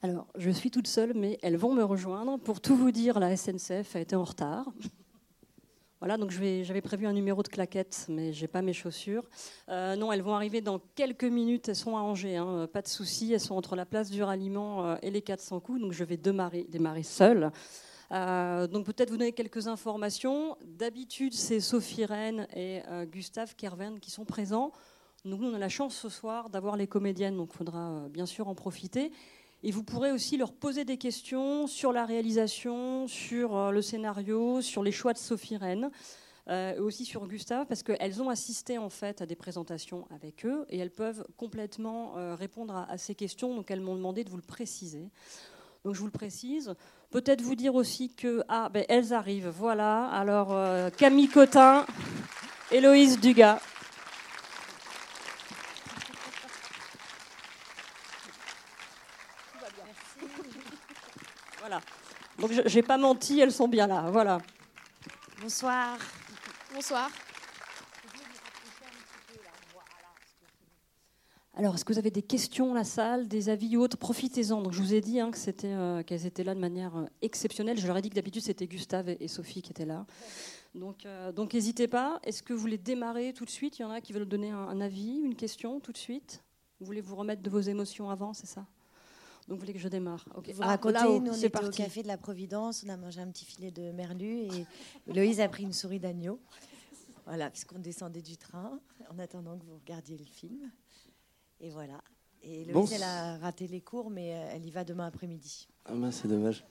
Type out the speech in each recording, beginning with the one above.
Alors, je suis toute seule, mais elles vont me rejoindre. Pour tout vous dire, la SNCF a été en retard. Voilà, donc j'avais prévu un numéro de claquettes, mais j'ai pas mes chaussures. Euh, non, elles vont arriver dans quelques minutes. Elles sont à Angers, hein, pas de souci. Elles sont entre la place du ralliement euh, et les 400 coups, donc je vais démarrer, seule. Euh, donc peut-être vous donner quelques informations. D'habitude, c'est Sophie Rennes et Gustave Kerven qui sont présents. nous, on a la chance ce soir d'avoir les comédiennes, donc il faudra bien sûr en profiter. Et vous pourrez aussi leur poser des questions sur la réalisation, sur euh, le scénario, sur les choix de Sophie Rennes. Euh, aussi sur Gustave, parce qu'elles ont assisté en fait à des présentations avec eux et elles peuvent complètement euh, répondre à, ces questions. Donc elles m'ont demandé de vous le préciser. Donc je vous le précise. Peut-être vous dire aussi que ah ben elles arrivent. Voilà. Alors Camille Cotin, Héloïse Dugas. Donc je n'ai pas menti, elles sont bien là. Voilà. Bonsoir. Bonsoir. Alors, est-ce que vous avez des questions la salle, des avis ou autres? Profitez-en. Donc, je vous ai dit hein, que c'était, euh, qu'elles étaient là de manière euh, exceptionnelle. Je leur ai dit que d'habitude c'était Gustave et, Sophie qui étaient là. Donc, euh, donc, n'hésitez pas. Est-ce que vous voulez démarrer tout de suite? Il y en a qui veulent donner un, un avis, une question tout de suite? Vous voulez vous remettre de vos émotions avant, c'est ça? Donc vous voulez que je démarre okay. Vous ah, racontez, nous on était au café de la Providence, on a mangé un petit filet de merlu et Loïse a pris une souris d'agneau. Voilà, puisqu'on descendait du train en attendant que vous regardiez le film. Et voilà. Et Loïse, elle a raté les cours, mais euh, elle y va demain après-midi. Ah ben, c'est dommage.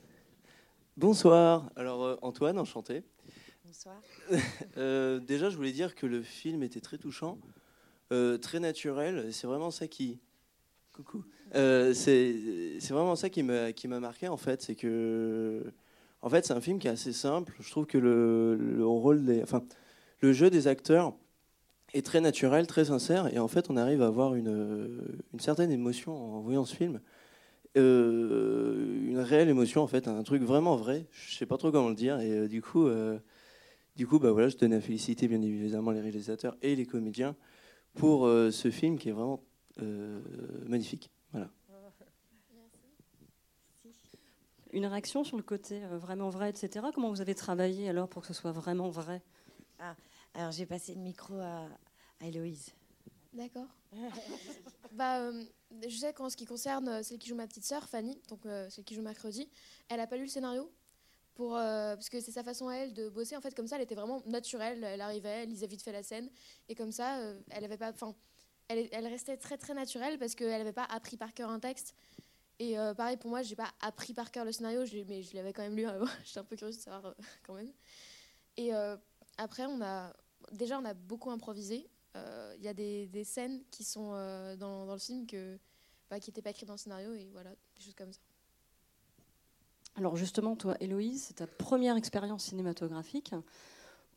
Bonsoir. Alors euh, Antoine, enchanté. Bonsoir. euh, déjà, je voulais dire que le film était très touchant, euh, très naturel. C'est vraiment ça qui. Coucou. Euh, c'est vraiment ça qui m'a marqué en fait, c'est que en fait c'est un film qui est assez simple. Je trouve que le, le, rôle des, enfin le jeu des acteurs est très naturel, très sincère, et en fait on arrive à avoir une, une certaine émotion en voyant ce film, euh, une réelle émotion en fait, un truc vraiment vrai. Je sais pas trop comment le dire, et euh, du coup, du coup bah voilà, je tenais à féliciter bien évidemment les réalisateurs et les comédiens pour ce film qui est vraiment magnifique. Une réaction sur le côté euh, vraiment vrai, etc. Comment vous avez travaillé alors pour que ce soit vraiment vrai? Ah, Alors j'ai passé le micro à, Héloïse. D'accord. bah, euh, je sais qu'en ce qui concerne euh, celle qui joue ma petite sœur, Fanny, donc celle qui joue mercredi, elle n'a pas lu le scénario. Pour, parce que c'est sa façon à elle de bosser. En fait, comme ça, elle était vraiment naturelle. Elle arrivait, elle lisait vite fait la scène. Et comme ça, elle avait pas. Enfin, elle, restait très très naturelle parce qu'elle n'avait pas appris par cœur un texte. Et euh, pareil, pour moi, j'ai pas appris par cœur le scénario, mais je l'avais quand même lu. Hein, j'étais un peu curieuse de savoir euh, quand même. Et euh, après, déjà on a beaucoup improvisé. Il y a des, scènes qui sont dans, le film bah, qui n'étaient pas écrites dans le scénario et voilà, des choses comme ça. Alors justement, toi, Héloïse, c'est ta première expérience cinématographique.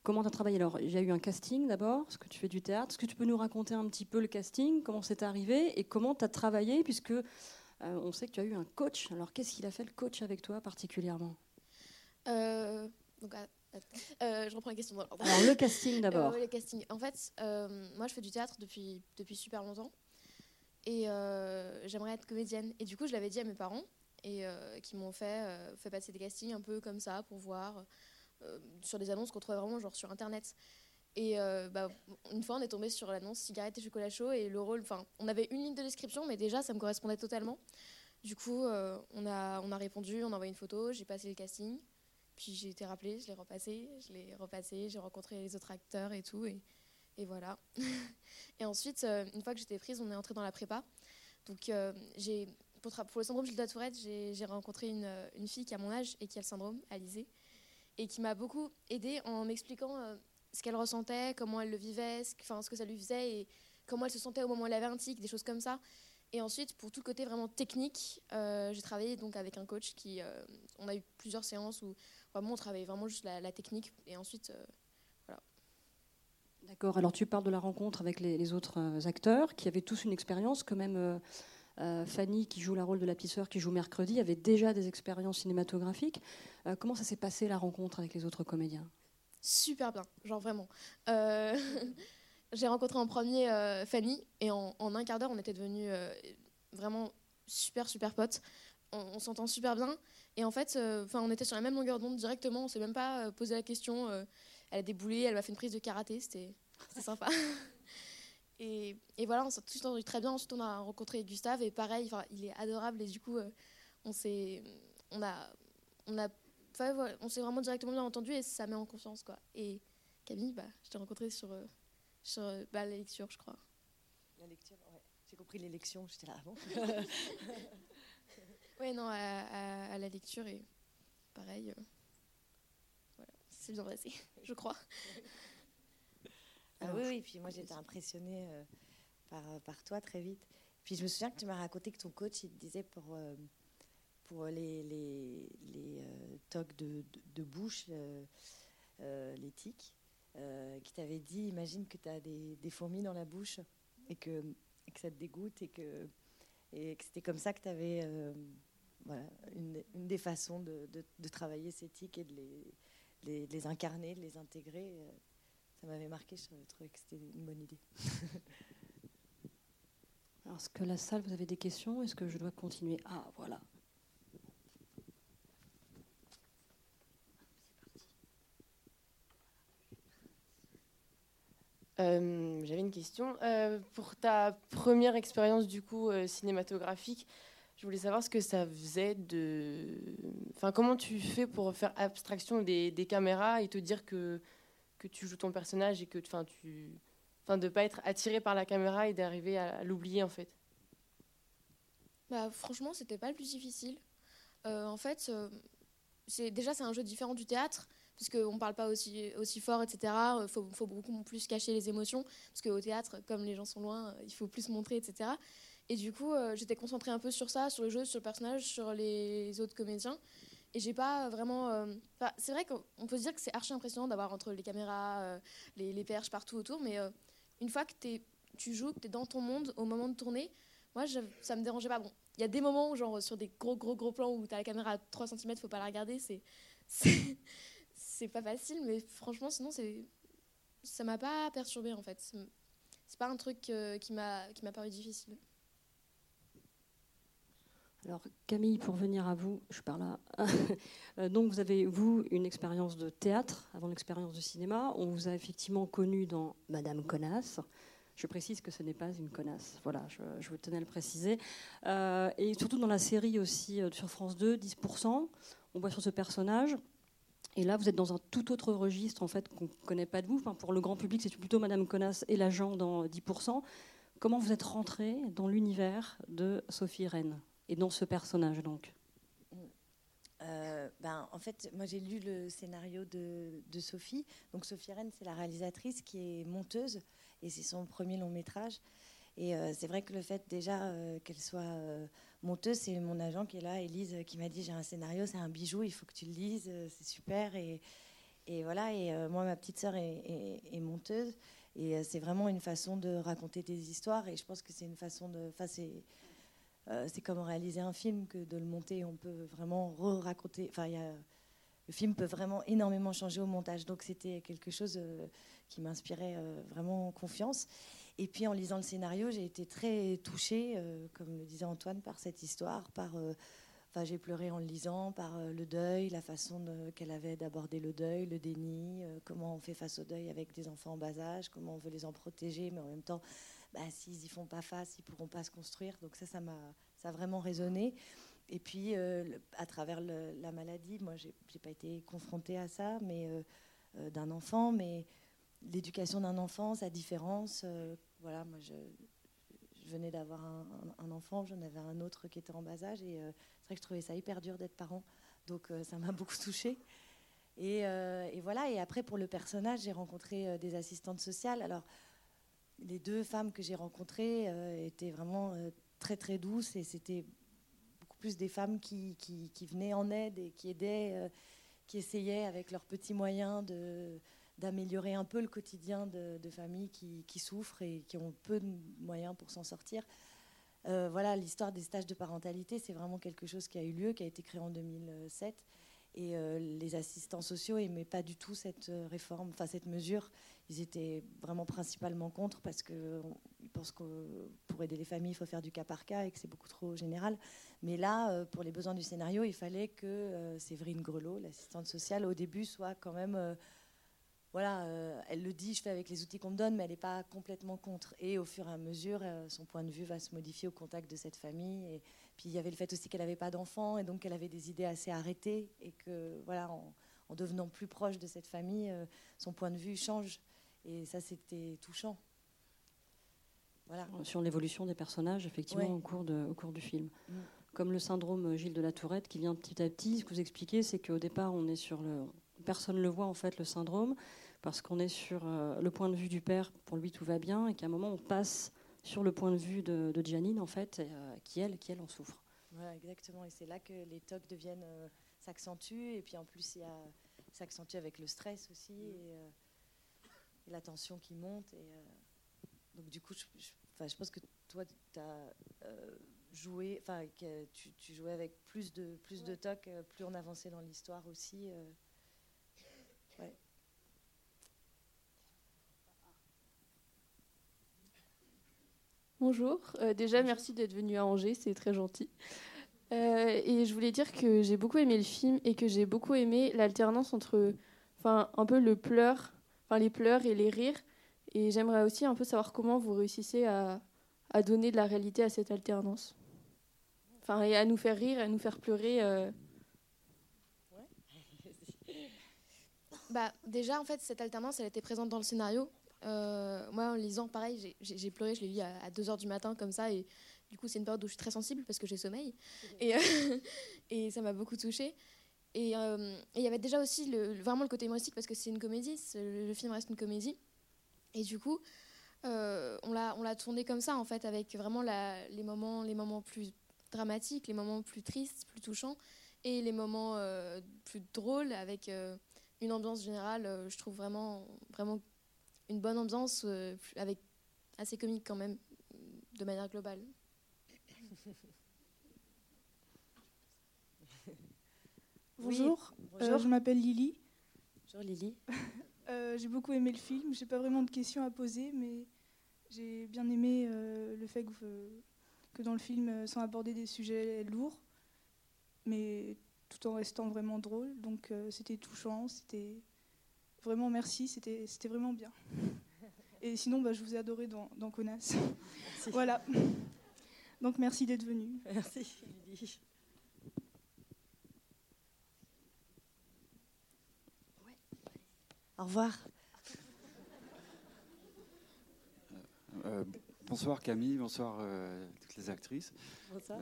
Comment tu as travaillé Alors, il y a eu un casting d'abord, parce que tu fais du théâtre. Est-ce que tu peux nous raconter un petit peu le casting? Comment c'est arrivé? Et comment tu as travaillé? Puisque euh, on sait que tu as eu un coach. Alors, qu'est-ce qu'il a fait le coach avec toi particulièrement? Euh, donc, ah, euh, je reprends la question. Alors, le casting d'abord. le casting. En fait, moi, je fais du théâtre depuis, depuis super longtemps. Et j'aimerais être comédienne. Et du coup, je l'avais dit à mes parents, et qui m'ont fait, fait passer des castings un peu comme ça pour voir sur des annonces qu'on trouvait vraiment genre sur Internet. Et euh, bah, une fois, on est tombé sur l'annonce cigarette et chocolat chaud et le rôle. Enfin, on avait une ligne de description, mais déjà, ça me correspondait totalement. Du coup, euh, on, a, on a répondu, on a envoyé une photo, j'ai passé le casting. Puis j'ai été rappelée, je l'ai repassé, je l'ai repassé, j'ai rencontré les autres acteurs et tout. Et, et voilà. et ensuite, euh, une fois que j'étais prise, on est entré dans la prépa. Donc, j'ai, pour, pour, le syndrome Gilles Tourette, j'ai rencontré une, une, fille qui a mon âge et qui a le syndrome, Alizé, et qui m'a beaucoup aidée en m'expliquant ce qu'elle ressentait, comment elle le vivait, ce, enfin, ce que ça lui faisait et comment elle se sentait au moment où elle avait un tic, des choses comme ça. Et ensuite, pour tout côté vraiment technique, euh, j'ai travaillé donc avec un coach qui, euh, on a eu plusieurs séances où vraiment on travaillait vraiment juste la, technique et ensuite, euh, voilà. D'accord. Alors tu parles de la rencontre avec les, autres acteurs qui avaient tous une expérience quand même. Fanny, qui joue la rôle de la petite qui joue mercredi, avait déjà des expériences cinématographiques. comment ça s'est passé la rencontre avec les autres comédiens? Super bien, genre vraiment. Euh, j'ai rencontré en premier euh, Fanny et en, un quart d'heure, on était devenus euh, vraiment super, super potes. on, s'entend super bien. Et en fait, on était sur la même longueur d'onde directement. On s'est même pas posé la question. elle a déboulé, elle m'a fait une prise de karaté. C'était sympa. Et, et, voilà, on s'est tous entendu très bien. Ensuite, on a rencontré Gustave et pareil, il est adorable. Et du coup, on s'est, on a, on a, on s'est vraiment directement bien entendu et ça met en confiance quoi. Et Camille, bah, je t'ai rencontré sur, sur bah, la lecture, je crois. La lecture, ouais. J'ai compris l'élection, j'étais là avant. oui, non, à, la lecture et pareil. Euh, voilà, c'est bien passé, je crois. Ah oui, oui, puis moi j'étais impressionnée euh, par, par toi très vite. Puis je me souviens que tu m'as raconté que ton coach, il te disait pour, euh, pour les, les, les tocs de, de, bouche, les tics, qui t'avait dit, imagine que tu as des, des fourmis dans la bouche et que, que ça te dégoûte et que, et que c'était comme ça que tu avais euh, voilà, une, une, des façons de, de, travailler ces tics et de les, les, incarner, de les intégrer. Ça m'avait marqué, je trouvais que c'était une bonne idée. Alors, est-ce que la salle, vous avez des questions Est-ce que je dois continuer? Ah, voilà. Euh, j'avais une question. Euh, pour ta première expérience du coup euh, cinématographique, je voulais savoir ce que ça faisait de. Enfin, comment tu fais pour faire abstraction des, caméras et te dire que, que tu joues ton personnage et que enfin, tu. Enfin, de pas être attiré par la caméra et d'arriver à, l'oublier en fait. Bah, franchement, c'était pas le plus difficile. en fait, c'est déjà c'est un jeu différent du théâtre puisqu'on ne parle pas aussi, aussi fort, etc. Il faut, faut, beaucoup plus cacher les émotions, parce qu'au théâtre, comme les gens sont loin, il faut plus montrer, etc. Et du coup, euh, j'étais concentrée un peu sur ça, sur le jeu, sur le personnage, sur les autres comédiens. Et j'ai pas vraiment. Euh, c'est vrai qu'on peut se dire que c'est archi impressionnant d'avoir entre les caméras, euh, les, perches partout autour, mais une fois que es, tu joues, que tu es dans ton monde au moment de tourner, moi, je, ça me dérangeait pas. Bon, il y a des moments où, genre, sur des gros, gros, gros plans où tu as la caméra à 3 cm, faut pas la regarder, c'est c'est pas facile, mais franchement, sinon, c'est ça m'a pas perturbé en fait. C'est pas un truc euh, qui qui m'a paru difficile. Alors Camille, pour venir à vous, je parle là. Euh, donc vous avez vous une expérience de théâtre avant l'expérience de cinéma. On vous a effectivement connu dans Madame Connasse. Je précise que ce n'est pas une connasse. Voilà, je, je tenais à le préciser. Euh, et surtout dans la série aussi sur France 2, 10%. On voit sur ce personnage et là, vous êtes dans un tout autre registre en fait qu'on ne connaît pas de vous. Pour le grand public, c'est plutôt Madame Connasse et l'agent dans 10%. Comment vous êtes rentré dans l'univers de Sophie Rennes? Et dans ce personnage donc euh, ben, en fait, moi j'ai lu le scénario de, Sophie. Donc Sophie Rennes, c'est la réalisatrice qui est monteuse et c'est son premier long métrage. Et euh, c'est vrai que le fait déjà euh, qu'elle soit monteuse, c'est mon agent qui est là, Elise, qui m'a dit j'ai un scénario, c'est un bijou, il faut que tu le lises, c'est super. Et, voilà, et moi, ma petite sœur est, monteuse. Et c'est vraiment une façon de raconter des histoires. Et je pense que c'est une façon de. Enfin, c'est, c'est comme réaliser un film que de le monter. On peut vraiment raconter Enfin, le film peut vraiment énormément changer au montage. Donc, c'était quelque chose qui m'inspirait vraiment confiance. Et puis en lisant le scénario, j'ai été très touchée, euh, comme le disait Antoine, par cette histoire, par euh, Enfin, j'ai pleuré en le lisant par euh, le deuil, la façon qu'elle avait d'aborder le deuil, le déni, comment on fait face au deuil avec des enfants en bas âge, comment on veut les en protéger, mais en même temps, bah, s'ils n'y font pas face, ils ne pourront pas se construire. Donc ça, ça, m'a, ça a vraiment résonné. Et puis, à travers la maladie, moi, je n'ai pas été confrontée à ça, mais d'un enfant, mais l'éducation d'un enfant, sa différence, voilà, moi, je, venais d'avoir un, enfant, j'en avais un autre qui était en bas âge, et euh, c'est vrai que je trouvais ça hyper dur d'être parent, donc euh, ça m'a beaucoup touchée. Euh, et, voilà, et après, pour le personnage, j'ai rencontré des assistantes sociales. Alors, les deux femmes que j'ai rencontrées étaient vraiment très, très douces, et c'était beaucoup plus des femmes qui, qui, venaient en aide et qui aidaient, qui essayaient avec leurs petits moyens d'améliorer un peu le quotidien de, familles qui, souffrent et qui ont peu de moyens pour s'en sortir. Euh, voilà, l'histoire des stages de parentalité, c'est vraiment quelque chose qui a eu lieu, qui a été créé en 2007 Et les assistants sociaux n'aimaient pas du tout cette réforme, enfin cette mesure. Ils étaient vraiment principalement contre parce qu'ils pensent que pour aider les familles, il faut faire du cas par cas et que c'est beaucoup trop général. Mais là, pour les besoins du scénario, il fallait que Séverine Grelot, l'assistante sociale, au début, soit quand même voilà, euh, elle le dit, je fais avec les outils qu'on me donne, mais elle n'est pas complètement contre. Et au fur et à mesure, euh, son point de vue va se modifier au contact de cette famille. Et puis il y avait le fait aussi qu'elle n'avait pas d'enfants et donc qu'elle avait des idées assez arrêtées et que voilà, en, devenant plus proche de cette famille, euh, son point de vue change. Et ça, c'était touchant. Voilà. Sur l'évolution des personnages, effectivement, au, cours de, au cours du film. Mm. Comme le syndrome Gilles de la Tourette qui vient petit à petit, ce que vous expliquez, c'est qu'au départ, on est sur le, personne ne le voit en fait le syndrome parce qu'on est sur euh, le point de vue du père, pour lui tout va bien, et qu'à un moment on passe sur le point de vue de, de Janine en fait, euh, qui elle, qui elle en souffre. Exactement, et c'est là que les tocs deviennent euh, s'accentuent, et puis en plus il s'accentue avec le stress aussi mm. et, la tension qui monte, et donc du coup je, je, pense que toi tu as joué, enfin tu, tu, jouais avec plus de plus de tocs, plus on avançait dans l'histoire aussi. Bonjour. Euh, déjà, merci d'être venu à Angers, c'est très gentil. Euh, et je voulais dire que j'ai beaucoup aimé le film et que j'ai beaucoup aimé l'alternance entre, enfin, un peu le pleur, enfin les pleurs et les rires. Et j'aimerais aussi un peu savoir comment vous réussissez à, à, donner de la réalité à cette alternance. Enfin, et à nous faire rire, à nous faire pleurer. Euh. Bah, déjà, en fait, cette alternance, elle était présente dans le scénario. Euh, moi, en lisant, pareil, j'ai pleuré, je l'ai lu à, 2h du matin, comme ça, et du coup, c'est une période où je suis très sensible parce que j'ai sommeil. Et, euh, et ça m'a beaucoup touchée. Euh, et il y avait déjà aussi le, vraiment le côté humoristique parce que c'est une comédie, le, film reste une comédie. Et du coup, on l'a tourné comme ça, en fait, avec vraiment la, les, moments, les moments plus dramatiques, les moments plus tristes, plus touchants, et les moments plus drôles, avec une ambiance générale, je trouve vraiment, vraiment une bonne ambiance euh, avec assez comique quand même, de manière globale. Bonjour, euh, je m'appelle Lily. Bonjour Lily. Euh, j'ai beaucoup aimé le film. J'ai pas vraiment de questions à poser, mais j'ai bien aimé le fait que, que, dans le film sont abordés des sujets lourds, mais tout en restant vraiment drôle. Donc c'était touchant, c'était Vraiment, merci, c'était vraiment bien. Et sinon, bah, je vous ai adoré dans, dans Conas. Voilà. Donc, merci d'être venu. Merci, Au revoir. Euh, bonsoir Camille, bonsoir euh, toutes les actrices. Bonsoir.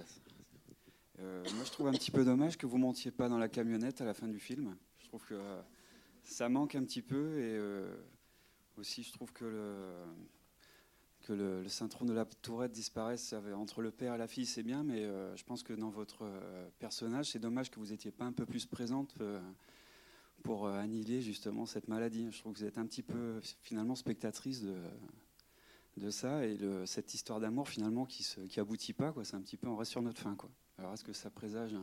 Euh, moi, je trouve un petit peu dommage que vous montiez pas dans la camionnette à la fin du film. Je trouve que ça manque un petit peu et euh, aussi je trouve que le, que le, syndrome de la tourette disparaisse entre le père et la fille, c'est bien, mais euh, je pense que dans votre euh, personnage, c'est dommage que vous n'étiez pas un peu plus présente pour annihiler justement cette maladie. Je trouve que vous êtes un petit peu finalement spectatrice de, de ça et le, cette histoire d'amour finalement qui, se, qui aboutit pas, quoi. C'est un petit peu on reste sur notre fin, quoi. Alors, est-ce que ça présage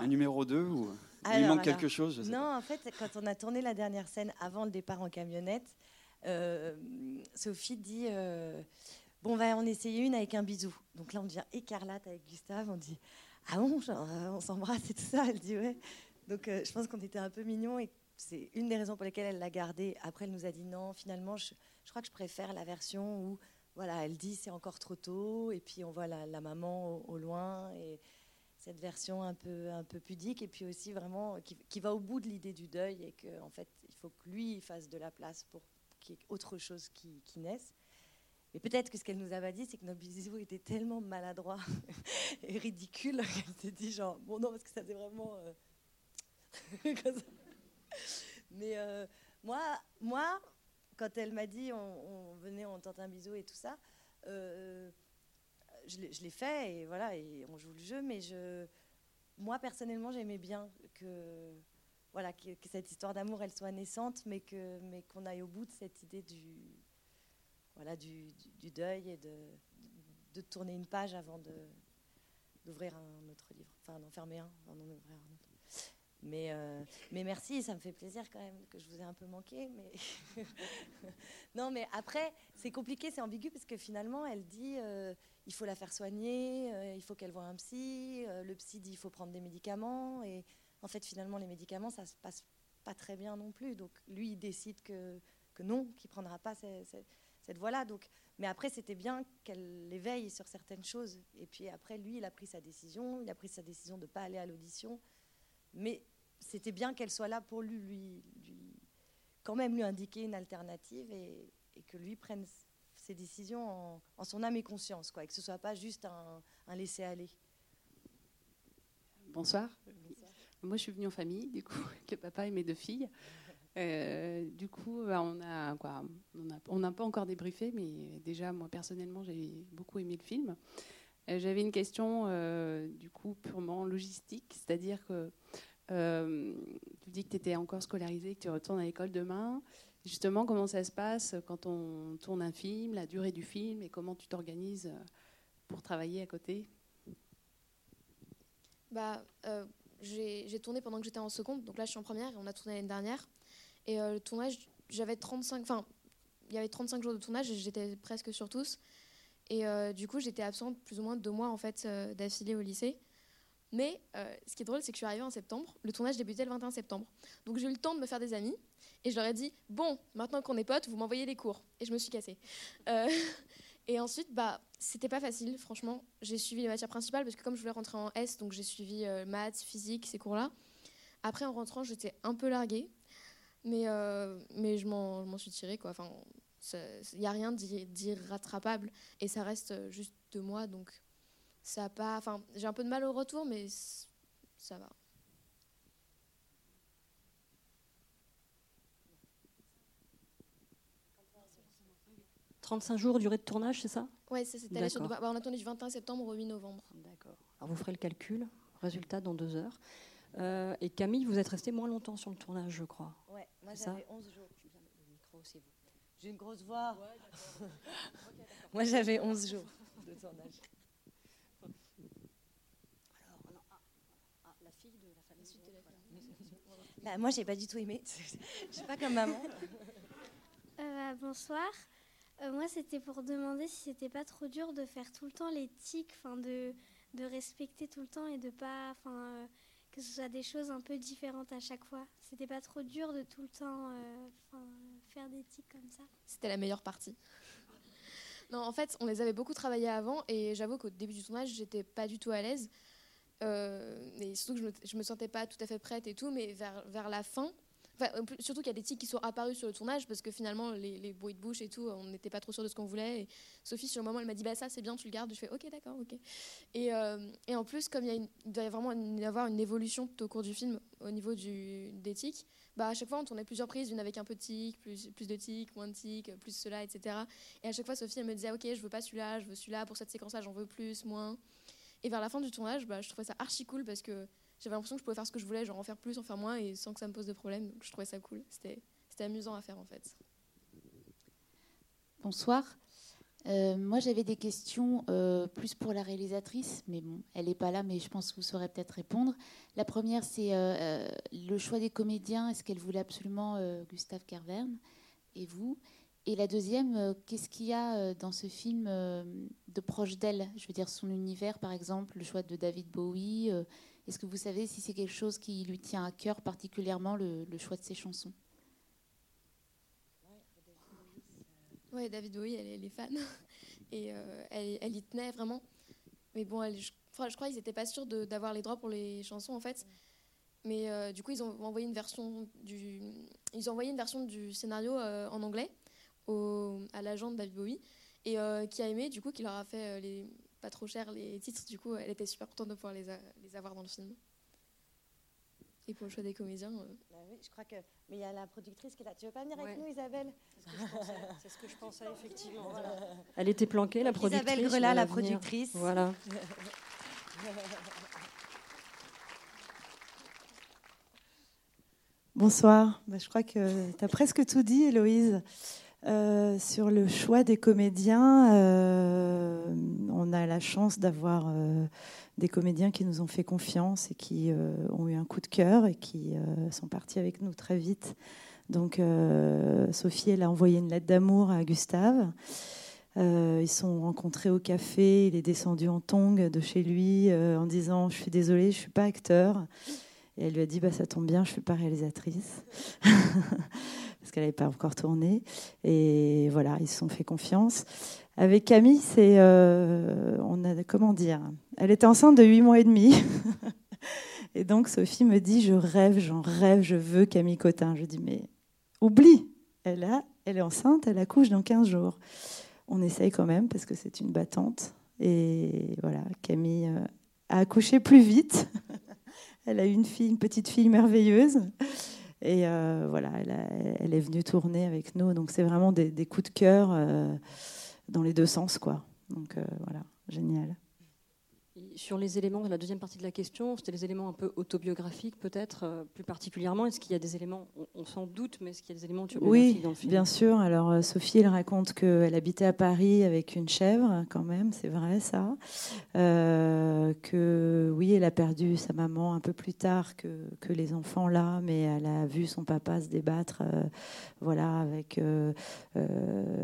un, numéro 2 ou il manque quelque chose Non, en fait, quand on a tourné la dernière scène avant le départ en camionnette, euh, Sophie dit euh, Bon, on va en essayer une avec un bisou. Donc là, on devient écarlate avec Gustave. On dit Ah bon, euh, on s'embrasse et tout ça? Elle dit Ouais. Donc, je pense qu'on était un peu mignons et c'est une des raisons pour lesquelles elle l'a gardé. Après, elle nous a dit Non, finalement, je, crois que je préfère la version où voilà, elle dit c'est encore trop tôt et puis on voit la, maman au, loin et cette version un peu, un peu pudique et puis aussi vraiment qui, va au bout de l'idée du deuil et qu'en en fait il faut que lui fasse de la place pour qu'il y ait autre chose qui, qui naisse. Mais peut-être que ce qu'elle nous avait dit, c'est que nos bisous étaient tellement maladroits et ridicules qu'elle s'est dit genre, bon non, parce que ça faisait vraiment... Euh, Mais euh, moi, moi, quand elle m'a dit on, venait, on tente un bisou et tout ça, euh, je l'ai fait et voilà, et on joue le jeu, mais je, moi personnellement, j'aimais bien que, voilà, que, cette histoire d'amour, elle soit naissante, mais que, mais qu'on aille au bout de cette idée du, voilà, du, deuil et de, de, tourner une page avant d'ouvrir un autre livre, enfin d'en fermer un, d'en ouvrir un autre. Mais, euh, mais merci, ça me fait plaisir quand même que je vous ai un peu manqué. Mais non, mais après, c'est compliqué, c'est ambigu parce que finalement, elle dit euh, il faut la faire soigner, euh, il faut qu'elle voie un psy. le psy dit il faut prendre des médicaments. Et en fait, finalement, les médicaments, ça se passe pas très bien non plus. Donc lui, il décide que, que non, qu'il prendra pas cette, cette voie-là. Donc, mais après, c'était bien qu'elle l'éveille sur certaines choses. Et puis après, lui, il a pris sa décision. Il a pris sa décision de ne pas aller à l'audition. Mais c'était bien qu'elle soit là pour lui, quand même lui indiquer une alternative et, que lui prenne ses décisions en, son âme et conscience, quoi, et que ce soit pas juste un, un laisser-aller. Bonsoir. Moi, je suis venue en famille, du coup, avec le papa et mes deux filles. Euh, du coup, bah, on a quoi On n'a pas encore débriefé, mais déjà, moi personnellement, j'ai beaucoup aimé le film. Euh, j'avais une question, euh, du coup, purement logistique, c'est-à-dire que euh, tu dis que tu étais encore scolarisé, que tu retournes à l'école demain. Justement, comment ça se passe quand on tourne un film, la durée du film et comment tu t'organises euh, pour travailler à côté? Bah, euh, J'ai tourné pendant que j'étais en seconde, donc là je suis en première et on a tourné l'année dernière. Et le tournage, j'avais 35, enfin, il y avait 35 jours de tournage et j'étais presque sur tous. Et du coup, j'étais absente plus ou moins deux mois en fait d'affilée au lycée. Mais euh, ce qui est drôle, c'est que je suis arrivée en septembre. Le tournage débutait le 21 septembre. Donc j'ai eu le temps de me faire des amis. Et je leur ai dit Bon, maintenant qu'on est potes, vous m'envoyez les cours. Et je me suis cassée. Euh, et ensuite, bah, c'était pas facile, franchement. J'ai suivi les matières principales parce que comme je voulais rentrer en S, donc j'ai suivi euh, maths, physique, ces cours-là. Après, en rentrant, j'étais un peu larguée. Mais, mais je m'en suis tirée. Enfin, il n'y a rien d'irrattrapable. Et ça reste juste deux mois, donc ça pas. Enfin, j'ai un peu de mal au retour, mais ça va. « 35 jours durée de tournage, c'est ça? Oui, c'est allé sur bah, On a tourné du 21 septembre au 8 novembre. D'accord. Alors vous ferez le calcul, résultat dans deux heures. Euh, et Camille, vous êtes restée moins longtemps sur le tournage, je crois. Oui, moi j'avais 11 jours. J'ai une grosse voix. moi j'avais 11 jours de tournage. Bah, moi, j'ai pas du tout aimé. Je suis pas comme maman. Euh, bonsoir. Euh, moi, c'était pour demander si c'était pas trop dur de faire tout le temps l'éthique, enfin de, de respecter tout le temps et de pas, enfin euh, que ce soit des choses un peu différentes à chaque fois. C'était pas trop dur de tout le temps, faire d'éthique comme ça. C'était la meilleure partie. Non, en fait, on les avait beaucoup travaillé avant et j'avoue qu'au début du tournage, j'étais pas du tout à l'aise. Euh, et surtout que je je me sentais pas tout à fait prête et tout, mais vers, vers la fin, surtout qu'il y a des tics qui sont apparus sur le tournage parce que finalement les, les bruits de bouche et tout, on n'était pas trop sûr de ce qu'on voulait. Et Sophie, sur le moment, elle m'a dit bah ça c'est bien, tu le gardes. Je fais ok d'accord ok. Et, euh, et en plus comme il, y doit vraiment y avoir une évolution tout au cours du film au niveau du, des tics, bah à chaque fois on tournait plusieurs prises, une avec un peu de tics, plus, plus de tics, moins de tics, plus cela, etc. Et à chaque fois Sophie elle me disait ok je veux pas celui-là, je veux celui-là pour cette séquence-là j'en veux plus, moins. Et vers la fin du tournage, bah, je trouvais ça archi cool parce que j'avais l'impression que je pouvais faire ce que je voulais, genre en faire plus, en faire moins, et sans que ça me pose de problème. Donc je trouvais ça cool. C'était amusant à faire en fait. Bonsoir. Euh, moi, j'avais des questions euh, plus pour la réalisatrice, mais bon, elle n'est pas là, mais je pense que vous saurez peut-être répondre. La première, c'est euh, le choix des comédiens. Est-ce qu'elle voulait absolument Gustave Kervern et vous? Et la deuxième, euh, qu'est-ce qu'il y a euh, dans ce film euh, de proche d'elle? Je veux dire, son univers, par exemple, le choix de David Bowie. Est-ce que vous savez si c'est quelque chose qui lui tient à cœur particulièrement, le, choix de ses chansons? Oui, David Bowie, elle, est fan. Et elle, y tenait vraiment. Mais bon, je, je, crois qu'ils n'étaient pas sûrs d'avoir les droits pour les chansons, en fait. Mais du coup, ils ont envoyé une version du, ils ont envoyé une version du scénario en anglais à l'agent de David Bowie et euh, qui a aimé, du coup, qui leur a fait euh, les, pas trop cher les titres. Du coup, elle était super contente de pouvoir les, les avoir dans le film. Et pour le choix des comédiens. Euh, bah oui, je crois que. Mais il y a la productrice qui est là. Tu veux pas venir avec nous, Isabelle? C'est ce, que je pensais, effectivement. Elle était planquée, la productrice. Isabelle Grelat, la productrice. Voilà. Bonsoir. Bah, je crois que tu as presque tout dit, Héloïse. Euh, sur le choix des comédiens, euh, on a la chance d'avoir euh, des comédiens qui nous ont fait confiance et qui ont eu un coup de cœur et qui sont partis avec nous très vite. Donc Sophie, elle a envoyé une lettre d'amour à Gustave. ils sont rencontrés au café, il est descendu en tongue de chez lui en disant Je suis désolée, je ne suis pas acteur. Et elle lui a dit bah, Ça tombe bien, je ne suis pas réalisatrice. parce qu'elle n'avait pas encore tourné. Et voilà, ils se sont fait confiance. Avec Camille, c'est. Euh, on a, comment dire Elle était enceinte de 8 mois et demi. et donc Sophie me dit Je rêve, j'en rêve, je veux Camille Cotin. Je dis Mais oublie elle, a, elle est enceinte, elle accouche dans 15 jours. On essaye quand même parce que c'est une battante. Et voilà, Camille euh, a accouché plus vite. elle a eu une fille, une petite fille merveilleuse. Et euh, voilà, elle, est venue tourner avec nous. Donc c'est vraiment des, coups de cœur euh, dans les deux sens, quoi. Donc euh, voilà, génial. Sur les éléments, la deuxième partie de la question, c'était les éléments un peu autobiographiques peut-être, euh, plus particulièrement. Est-ce qu'il y a des éléments, on, s'en doute, mais est-ce qu'il y a des éléments autobiographiques dans le film? Oui, bien sûr. Alors euh, Sophie, elle raconte qu'elle habitait à Paris avec une chèvre, quand même, c'est vrai ça. Euh, que oui, elle a perdu sa maman un peu plus tard que, que les enfants là, mais elle a vu son papa se débattre, voilà, avec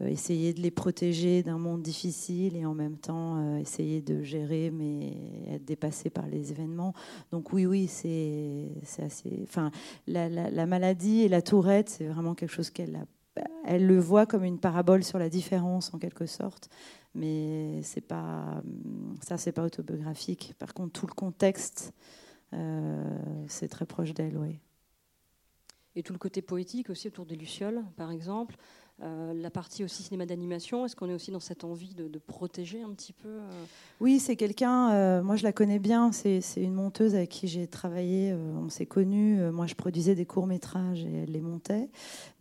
essayer de les protéger d'un monde difficile et en même temps essayer de gérer, être dépassée par les événements. Donc oui, oui, c'est assez. Enfin, la, maladie et la tourette, c'est vraiment quelque chose qu'elle Elle le voit comme une parabole sur la différence en quelque sorte, mais c'est pas ça, c'est pas autobiographique. Par contre, tout le contexte, euh, c'est très proche d'elle, oui. Et tout le côté poétique aussi autour des lucioles, par exemple. Euh, la partie aussi cinéma d'animation, est-ce qu'on est aussi dans cette envie de, protéger un petit peu euh Oui, c'est quelqu'un, euh, moi je la connais bien, c'est une monteuse avec qui j'ai travaillé, on s'est connus, moi je produisais des courts-métrages et elle les montait,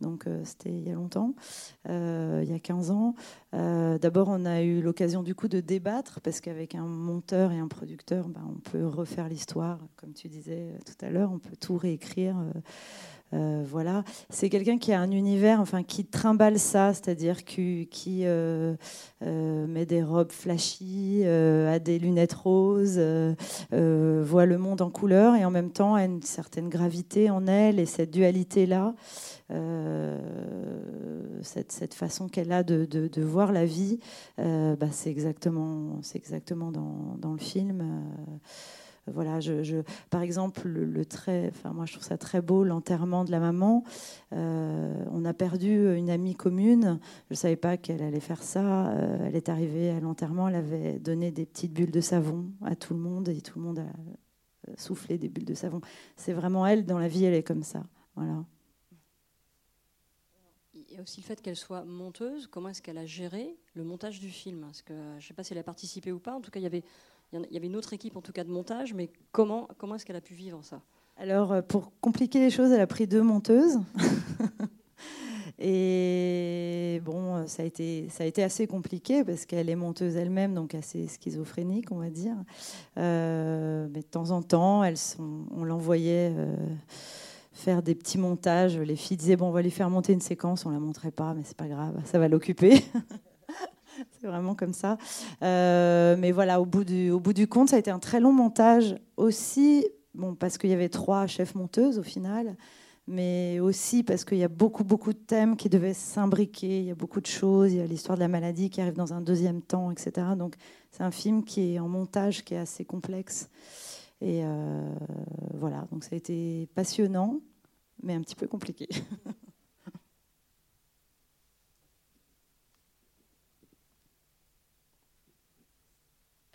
donc c'était il y a longtemps, il y a 15 ans. D'abord on a eu l'occasion du coup de débattre, parce qu'avec un monteur et un producteur, ben, on peut refaire l'histoire, comme tu disais tout à l'heure, on peut tout réécrire. Euh, voilà, c'est quelqu'un qui a un univers, enfin qui trimballe ça, c'est-à-dire qui, euh, euh, met des robes flashy, a des lunettes roses, voit le monde en couleur et en même temps a une certaine gravité en elle et cette dualité là. Cette, cette, façon qu'elle a de, voir la vie, bah, c'est exactement, exactement dans, le film. Voilà, je, par exemple, le, très, enfin moi je trouve ça très beau, l'enterrement de la maman. Euh, on a perdu une amie commune. Je ne savais pas qu'elle allait faire ça. Euh, elle est arrivée à l'enterrement, elle avait donné des petites bulles de savon à tout le monde et tout le monde a euh, soufflé des bulles de savon. C'est vraiment elle dans la vie, elle est comme ça. Voilà. Y a aussi le fait qu'elle soit monteuse. Comment est-ce qu'elle a géré le montage du film? Parce que je ne sais pas si elle a participé ou pas. En tout cas, il y avait il y avait une autre équipe en tout cas de montage, mais comment, comment est-ce qu'elle a pu vivre ça? Alors euh, pour compliquer les choses, elle a pris deux monteuses. Et bon, euh, ça a été, ça a été assez compliqué parce qu'elle est monteuse elle-même, donc assez schizophrénique, on va dire. Euh, mais de temps en temps, on l'envoyait faire des petits montages. Les filles disaient bon, on va lui faire monter une séquence, on la montrait pas, mais c'est pas grave, ça va l'occuper. c'est vraiment comme ça. Euh, mais voilà, au bout, du, au bout du compte, ça a été un très long montage aussi, bon, parce qu'il y avait trois chefs monteuses au final, mais aussi parce qu'il y a beaucoup, beaucoup de thèmes qui devaient s'imbriquer, il y a beaucoup de choses, il y a l'histoire de la maladie qui arrive dans un deuxième temps, etc. Donc c'est un film qui est en montage, qui est assez complexe. Et euh, voilà, donc ça a été passionnant, mais un petit peu compliqué.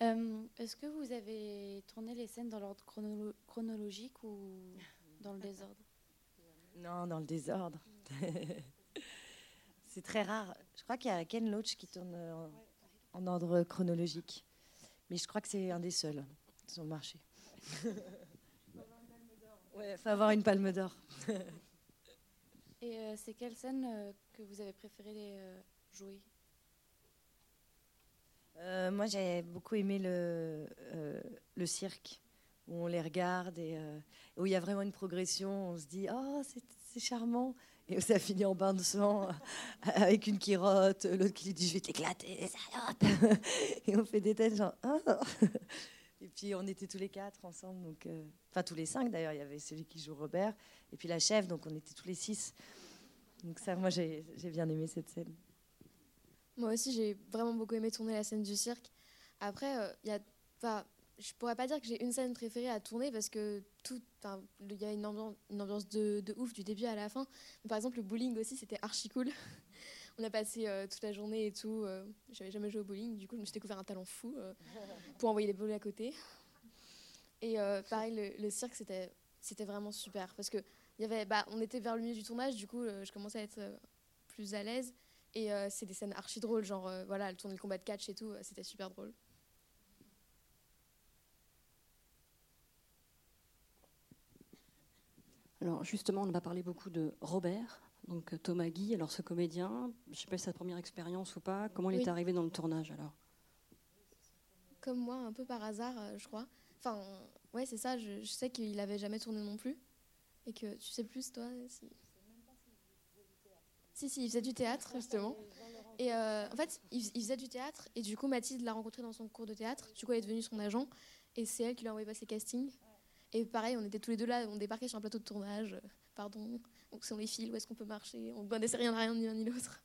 Euh, est-ce que vous avez tourné les scènes dans l'ordre chronologique ou dans le désordre? Non, dans le désordre. C'est très rare. Je crois qu'il y a Ken Loach qui tourne en, ordre chronologique. Mais je crois que c'est un des seuls sur le marché. Il faut avoir une palme d'or. Et euh, c'est quelle scène euh, que vous avez préféré jouer? Euh, moi, j'ai beaucoup aimé le, le cirque, où on les regarde et où il y a vraiment une progression. On se dit, oh, c'est charmant. Et ça finit en bain de sang avec une kirotte, l'autre qui lui dit je vais t'éclater, salope. Et on fait des têtes genre oh. Et puis on était tous les quatre ensemble, donc euh, enfin tous les cinq d'ailleurs. Il y avait celui qui joue Robert et puis la chef, donc on était tous les six. Donc ça, moi j'ai bien aimé cette scène. Moi aussi j'ai vraiment beaucoup aimé tourner la scène du cirque. Après, euh, y a je pourrais pas dire que j'ai une scène préférée à tourner parce que tout, il y a une ambiance, de, ouf du début à la fin. par exemple, le bowling aussi, c'était archi cool. On a passé euh, toute la journée et tout. Euh, J'avais jamais joué au bowling, du coup, je me suis découvert un talent fou euh, pour envoyer les boules à côté. Et euh, pareil, le, le cirque, c'était, c'était vraiment super parce que y avait, bah, on était vers le milieu du tournage, du coup, je commençais à être plus à l'aise. Et c'est des scènes archi drôles, genre, voilà, elle tournait le combat de catch et tout, c'était super drôle. Alors justement, on va parler beaucoup de Robert, donc Thomas Guy. Alors ce comédien, je ne sais pas si c'est sa première expérience ou pas. Comment il est arrivé dans le tournage alors? Comme moi, un peu par hasard, euh, je crois. Enfin, ouais, c'est ça. Je, sais qu'il n'avait jamais tourné non plus, et que tu sais plus toi. Si... Si, si, il faisait du théâtre, justement. Et euh, en fait, il, faisait du théâtre, et du coup, Mathilde l'a rencontré dans son cours de théâtre. Du coup, elle est devenue son agent, et c'est elle qui lui a envoyé passer casting. Et pareil, on était tous les deux là, on débarquait sur un plateau de tournage. Euh, pardon, donc sont les fils, où est-ce qu'on peut marcher On ne connaissait rien à rien, ni l'un ni l'autre.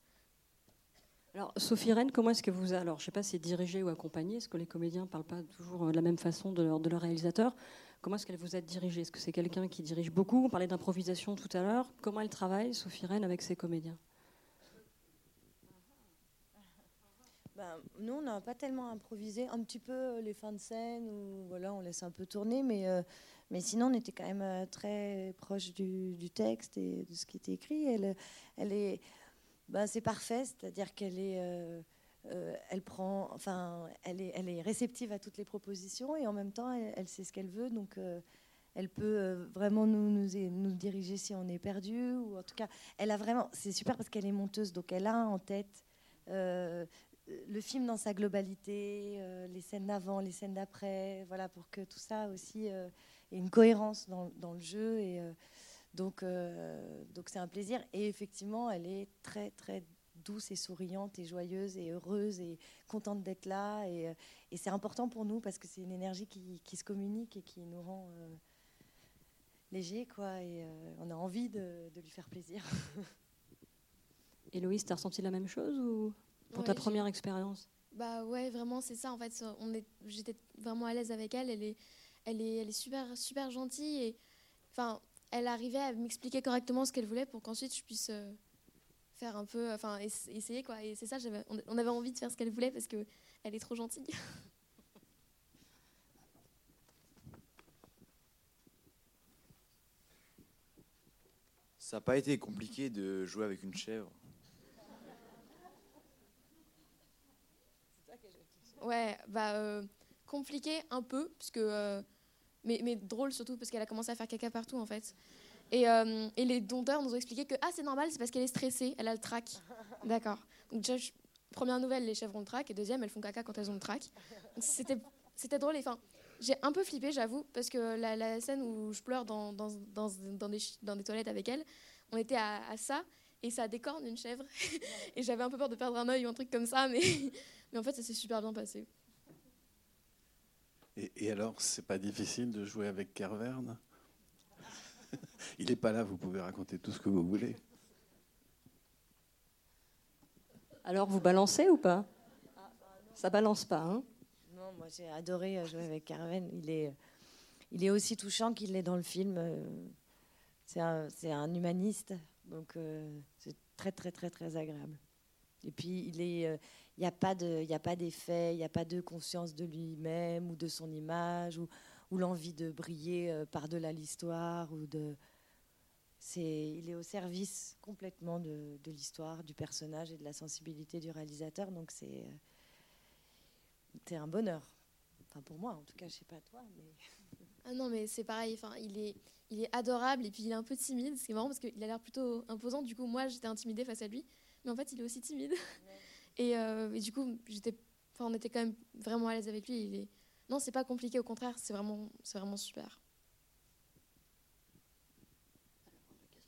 Alors, Sophie Rennes, comment est-ce que vous. Alors, je ne sais pas si c'est dirigé ou accompagné, est-ce que les comédiens ne parlent pas toujours euh, de la même façon de leur, de leur réalisateur? Comment est-ce qu'elle vous êtes dirigée? Est-ce que c'est quelqu'un qui dirige beaucoup? On parlait d'improvisation tout à l'heure. Comment elle travaille, Sophie Rennes, avec ses comédiens? Ben, nous, on n'a pas tellement improvisé, un petit peu euh, les fins de scène, où voilà, on laisse un peu tourner, mais mais sinon, on était quand même euh, très proche du, texte et de ce qui était écrit. Elle, elle est, bah, c'est parfait, c'est-à-dire qu'elle est, euh, euh, elle prend, enfin, elle est, elle est réceptive à toutes les propositions et en même temps, elle, sait ce qu'elle veut, donc. elle peut vraiment nous, nous, nous, diriger si on est perdu, ou en tout cas, elle a vraiment, c'est super parce qu'elle est monteuse, donc elle a en tête le film dans sa globalité, les scènes d'avant, les scènes d'après, voilà, pour que tout ça aussi et une cohérence dans, dans le jeu. Et, euh, donc, euh, donc c'est un plaisir. Et effectivement, elle est très, très douce et souriante et joyeuse et heureuse et contente d'être là. Et, euh, et c'est important pour nous parce que c'est une énergie qui, qui, se communique et qui nous rend léger, quoi. Et on a envie de, de lui faire plaisir. Héloïse, tu as ressenti la même chose ou pour ta première expérience? Bah ouais, vraiment, c'est ça. En fait, on est, j'étais vraiment à l'aise avec elle. Elle est, elle est, elle est super, super gentille et enfin, elle arrivait à m'expliquer correctement ce qu'elle voulait pour qu'ensuite je puisse euh, faire un peu, enfin, essayer quoi. Et c'est ça, on avait envie de faire ce qu'elle voulait parce que elle est trop gentille. Ça n'a pas été compliqué de jouer avec une chèvre. Ouais, bah euh, compliqué un peu, puisque euh, mais, mais drôle surtout parce qu'elle a commencé à faire caca partout en fait. Et, euh, et les dompteurs nous ont expliqué que ah c'est normal, c'est parce qu'elle est stressée, elle a le trac. D'accord. Donc déjà, première nouvelle, les chèvres ont le trac, et deuxième, elles font caca quand elles ont le trac. C'était drôle. Enfin, j'ai un peu flippé, j'avoue, parce que la, la, scène où je pleure dans, dans, dans, dans, des, dans des toilettes avec elle, on était à, à ça et ça décorne une chèvre. et j'avais un peu peur de perdre un œil ou un truc comme ça, mais, mais en fait, ça s'est super bien passé. Et, alors, c'est pas difficile de jouer avec Kerverne? Il n'est pas là, vous pouvez raconter tout ce que vous voulez. Alors, vous balancez ou pas? Ça balance pas, hein? Non, moi j'ai adoré euh, jouer avec Kerverne. Il est, il est aussi touchant qu'il l'est dans le film. Euh, c'est un, un, humaniste, donc euh, c'est très très très très agréable. Et puis il est, il n'y a pas d'effet, il n'y a pas de conscience de lui-même ou de son image ou, ou l'envie de briller euh, par-delà l'histoire. ou de il est au service complètement de, de l'histoire, du personnage et de la sensibilité du réalisateur. Donc c'est c'est un bonheur. Enfin pour moi, en tout cas, je sais pas toi, mais ah non, mais c'est pareil. Enfin, il est il est adorable et puis il est un peu timide. C'est marrant parce qu'il a l'air plutôt imposant. Du coup, moi, j'étais intimidée face à lui, mais en fait, il est aussi timide. Euh, et, du coup, on était quand même vraiment à l'aise avec lui. Il est... Non, c'est pas compliqué, au contraire, c'est vraiment, c'est vraiment super.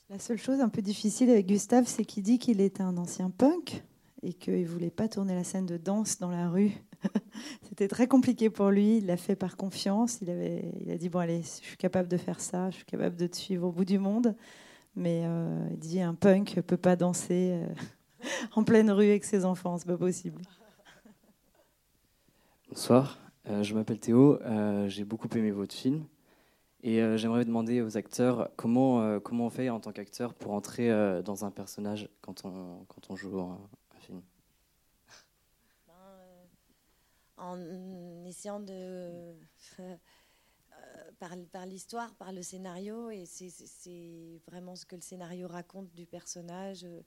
La seule chose un peu difficile avec Gustave, c'est qu'il dit qu'il était un ancien punk et qu'il ne voulait pas tourner la scène de danse dans la rue. C'était très compliqué pour lui. Il l'a fait par confiance. Il, avait, il a dit Bon, allez, je suis capable de faire ça, je suis capable de te suivre au bout du monde. Mais euh, il dit Un punk ne peut pas danser euh, en pleine rue avec ses enfants, c'est pas possible. Bonsoir, euh, je m'appelle Théo. J'ai beaucoup aimé votre film. Et j'aimerais demander aux acteurs comment, comment on fait en tant qu'acteur pour entrer dans un personnage quand on, quand on joue un, en essayant de. Euh, par, par l'histoire, par le scénario, et c'est vraiment ce que le scénario raconte du personnage euh,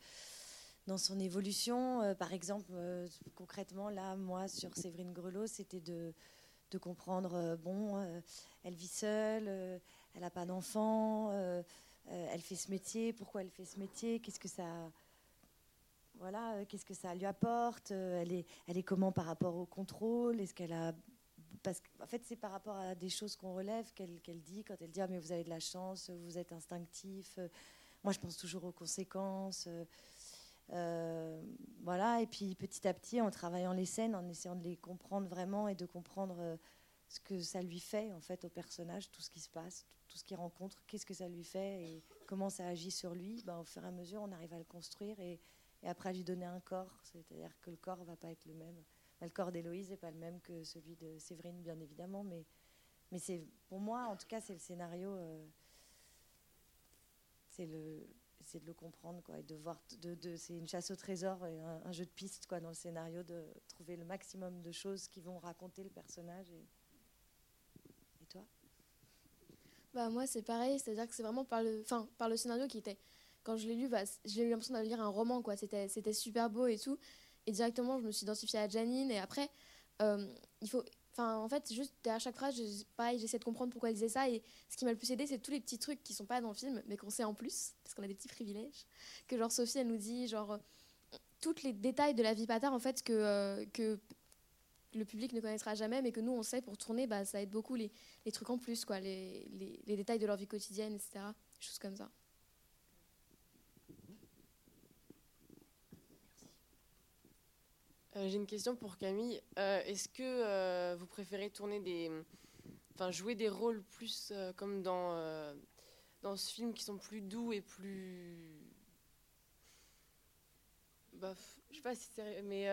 dans son évolution. Euh, par exemple, concrètement, là, moi, sur Séverine Grelot, c'était de, comprendre bon, elle vit seule, elle n'a pas d'enfant, elle fait ce métier, pourquoi elle fait ce métier, qu'est-ce que ça voilà, euh, qu'est-ce que ça lui apporte euh, elle est, elle est comment par rapport au contrôle Est-ce qu'elle a parce qu'en fait, c'est par rapport à des choses qu'on relève qu'elle dit quand elle dit ah, mais vous avez de la chance, vous êtes instinctif. Moi, je pense toujours aux conséquences. Euh, voilà, et puis petit à petit, en travaillant les scènes, en essayant de les comprendre vraiment et de comprendre ce que ça lui fait en fait au personnage, tout ce qui se passe, tout ce qu'il rencontre, qu'est-ce que ça lui fait et comment ça agit sur lui. Ben, au fur et à mesure, on arrive à le construire et, après à lui donner un corps. C'est-à-dire que le corps va pas être le même. le corps d'Héloïse n'est pas le même que celui de Séverine, bien évidemment, mais, mais c'est pour moi, en tout cas, c'est le scénario. Euh, c'est le c'est de le comprendre quoi et de voir de, de c'est une chasse au trésor et un, jeu de piste quoi dans le scénario de trouver le maximum de choses qui vont raconter le personnage et, toi? Bah moi c'est pareil c'est à dire que c'est vraiment par le enfin par le scénario qui était quand je l'ai lu, bah, j'ai eu l'impression de lire un roman, quoi. C'était, c'était super beau et tout. Et directement, je me suis identifiée à Janine. Et après, euh, il faut. Enfin, en fait, juste derrière chaque phrase, pareil, j'essaie de comprendre pourquoi elle disait ça. Et ce qui m'a le plus aidé, c'est tous les petits trucs qui sont pas dans le film, mais qu'on sait en plus, parce qu'on a des petits privilèges. Que genre Sophie, elle nous dit, genre, tous les détails de la vie patard, en fait, que, euh, que le public ne connaîtra jamais, mais que nous, on sait pour tourner, bah, ça aide beaucoup les, les trucs en plus, quoi, les, les, les détails de leur vie quotidienne, etc. Choses comme ça. Euh, j'ai une question pour Camille. Euh, est-ce que euh, vous préférez tourner des, enfin jouer des rôles plus comme dans dans ce film qui sont plus doux et plus, bah, je sais pas si c'est, mais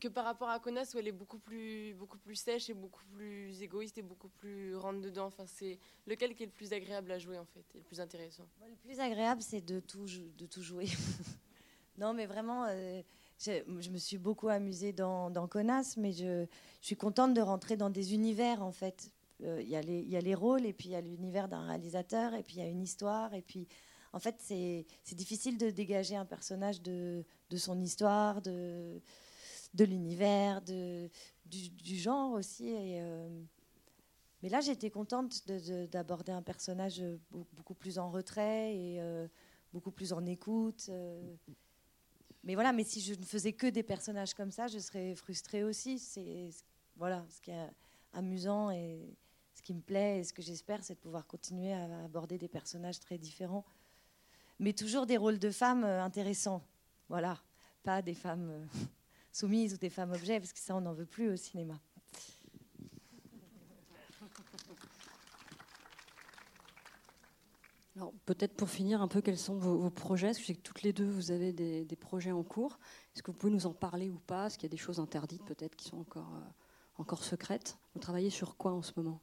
que par rapport à Connasse où elle est beaucoup plus beaucoup plus sèche et beaucoup plus égoïste et beaucoup plus rentre dedans. Enfin, c'est lequel qui est le plus agréable à jouer en fait le plus intéressant? Le plus agréable, c'est de tout de tout jouer. non, mais vraiment je, me suis beaucoup amusée dans, dans Connasse, mais je, suis contente de rentrer dans des univers, en fait. Euh, il y, a les rôles, et puis il y a l'univers d'un réalisateur, et puis il y a une histoire, et puis en fait, c'est difficile de dégager un personnage de, son histoire, de, l'univers, du, genre aussi. Euh, mais là, j'étais contente d'aborder un personnage beaucoup plus en retrait et euh, beaucoup plus en écoute mais voilà, mais si je ne faisais que des personnages comme ça, je serais frustrée aussi. C'est voilà, ce qui est amusant et ce qui me plaît et ce que j'espère, c'est de pouvoir continuer à aborder des personnages très différents, mais toujours des rôles de femmes euh, intéressants. Voilà, pas des femmes euh, soumises ou des femmes objets, parce que ça, on n'en veut plus au cinéma. Peut-être pour finir un peu, quels sont vos, projets? Parce que je sais que toutes les deux, vous avez des, projets en cours. Est-ce que vous pouvez nous en parler ou pas? Est-ce qu'il y a des choses interdites peut-être qui sont encore, euh, encore secrètes? Vous travaillez sur quoi en ce moment?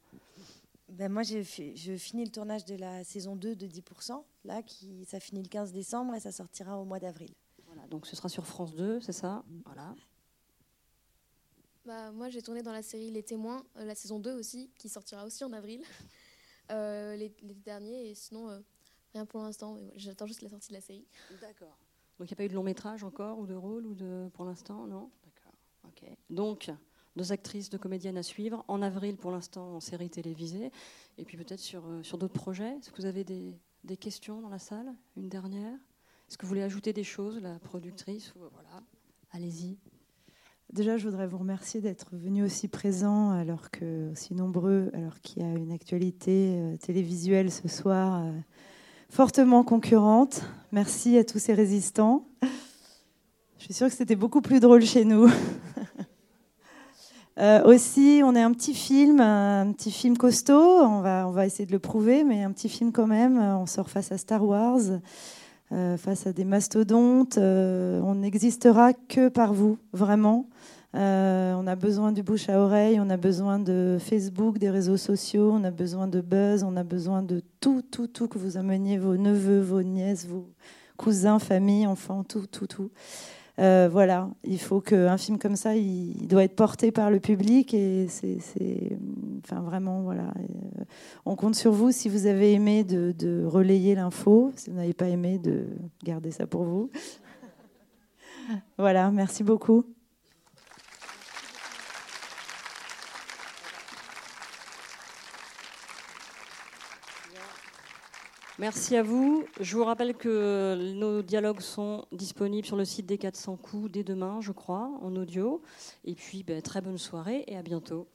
Ben moi, je finis le tournage de la saison 2 de 10%, là, qui, ça finit le 15 décembre et ça sortira au mois d'avril. Voilà, donc ce sera sur France 2, c'est ça? Voilà. Bah, moi, j'ai tourné dans la série Les Témoins, euh, la saison 2 aussi, qui sortira aussi en avril. Euh, les, derniers, et sinon, euh, rien pour l'instant. J'attends juste la sortie de la série. D'accord. Donc il n'y a pas eu de long métrage encore, ou de rôle, ou de pour l'instant, non? D'accord. Ok. Donc, deux actrices, deux comédiennes à suivre. En avril, pour l'instant, en série télévisée. Et puis peut-être sur, euh, sur d'autres projets. Est-ce que vous avez des, des, questions dans la salle? Une dernière? Est-ce que vous voulez ajouter des choses, la productrice? Voilà. Allez-y. Déjà, je voudrais vous remercier d'être venu aussi présent, alors que aussi nombreux, alors qu'il y a une actualité euh, télévisuelle ce soir. Euh, fortement concurrente. Merci à tous ces résistants. Je suis sûre que c'était beaucoup plus drôle chez nous. Euh, aussi, on est un petit film, un petit film costaud. On va, on va essayer de le prouver, mais un petit film quand même. On sort face à Star Wars, face à des mastodontes. Euh, on n'existera que par vous, vraiment. on a besoin du bouche à oreille, on a besoin de Facebook, des réseaux sociaux, on a besoin de buzz, on a besoin de tout, tout, tout que vous ameniez vos neveux, vos nièces, vos cousins, familles, enfants, tout, tout, tout. Euh, voilà, il faut qu'un film comme ça, il, doit être porté par le public et c'est, enfin vraiment, voilà. Euh, on compte sur vous si vous avez aimé de, de relayer l'info, si vous n'avez pas aimé de garder ça pour vous. voilà, merci beaucoup. Merci à vous. Je vous rappelle que nos dialogues sont disponibles sur le site des 400 coups dès demain, je crois, en audio. Et puis, ben, très bonne soirée et à bientôt.